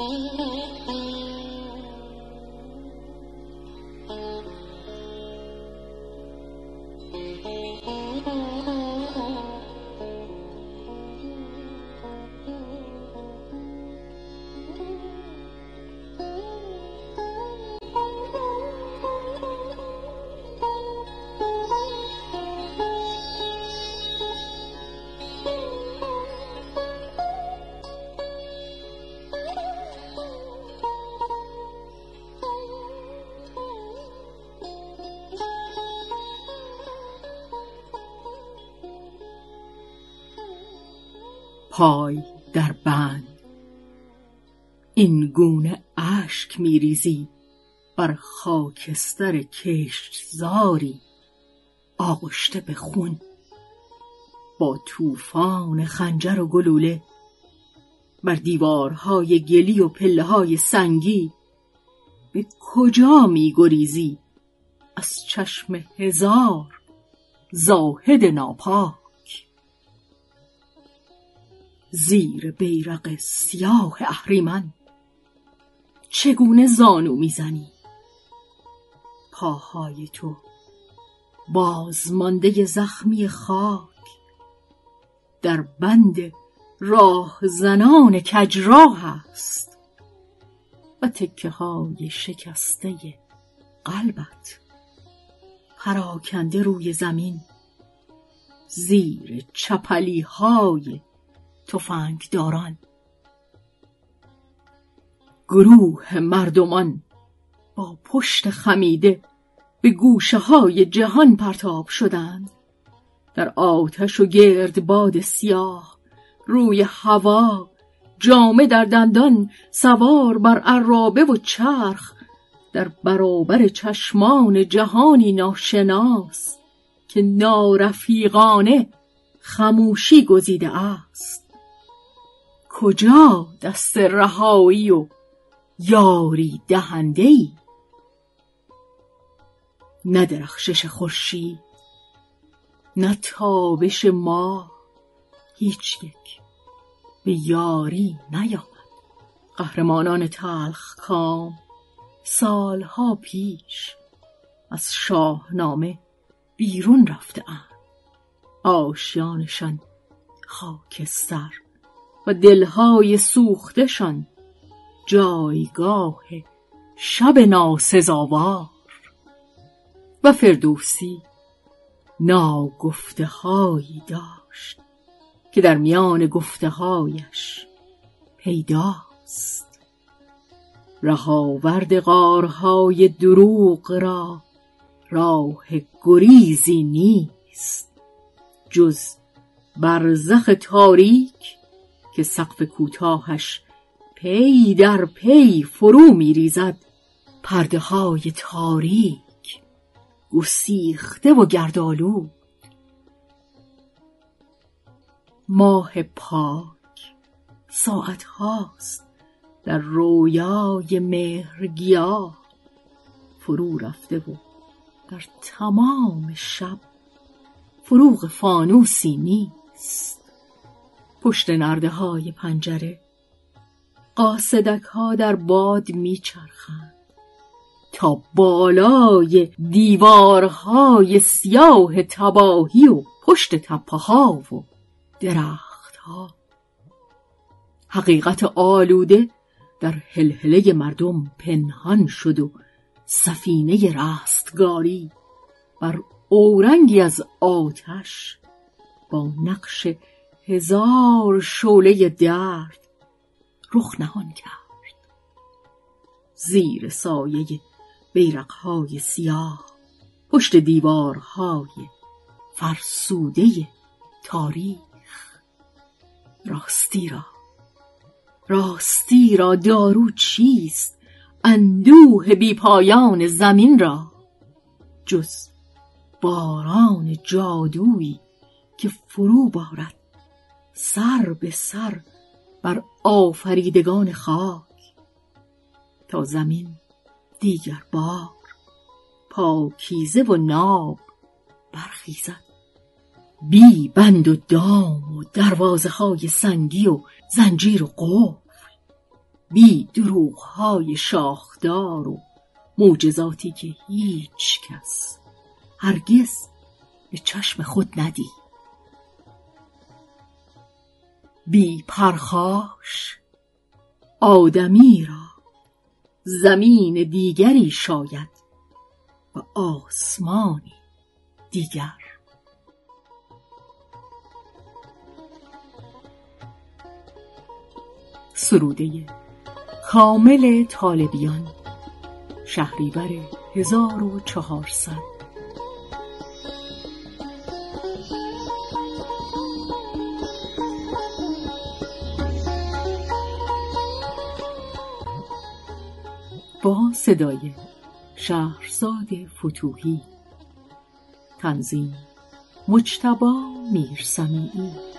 Mm-hmm. پای در بند. این گونه اشک میریزی بر خاکستر کشتزاری آغشته به خون. با طوفان خنجر و گلوله بر دیوارهای گلی و پله های سنگی به کجا میگریزی؟ از چشم هزار زاهد ناپاک زیر بیرق سیاه اهریمن. چگونه زانو می‌زنی؟ پاهای تو بازمانده زخمی خاک. در بند راه زنان کجراه است. و تکه های شکسته قلبت. پراکنده روی زمین. زیر چپلی های داران گروه مردمان با پشت خمیده به گوشه های جهان پرتاب شدند. در آتش و گرد باد سیاه روی هوا جامه در دندان سوار بر عرابه و چرخ در برابر چشمان جهانی ناشناس که نارفیقانه خموشی گزیده است. کجا دست رهایی و یاری دهنده ای نه درخشش خورشید نه تابش ما هیچ یک به یاری نیامد. قهرمانان تلخ کام سالها پیش از شاهنامه بیرون رفته اند. آشیانشان خاکستر دلهای سوختشان جایگاه شب ناسزاوار و فردوسی ناگفته هایی داشت که در میان گفته هایش پیداست. رهاورد غارهای دروغ را راه گریزی نیست جز برزخ تاریک که سقف کوتاهش پی در پی فرو میریزد پرده های تاریک گسیخته و گردالو ماه پاک ساعت هاست در رویای مهرگیا فرو رفته و در تمام شب فروغ فانوسی نیست. پشت نرده های پنجره. قاصدک ها در باد میچرخند. تا بالای دیوارهای سیاه تباهی و پشت تپه ها و درخت ها حقیقت آلوده در هلهله مردم پنهان شد و سفینه رستگاری بر اورنگی از آتش با نقش هزار شعله درد رخ نهان کرد. زیر سایه بیرقهای سیاه پشت دیوارهای فرسوده تاریخ. راستی را راستی را دارو چیست؟ اندوه بی پایان زمین را. جز باران جادویی که فرو بارد سر به سر بر آفریدگان خاک تا زمین دیگر بار پاکیزه و ناب برخیزد. بی بند و دام و دروازه های سنگی و زنجیر و قفل بی دروغهای شاخدار و معجزاتی که هیچ کس هرگز به چشم خود ندید. بی پرخاش. آدمی را زمین دیگری شاید و آسمانی دیگر. سروده کامل طالبیان شهریور 1400 با صدای شهرزاد فتوهی. تنظیم مجتبا میرسمیعی.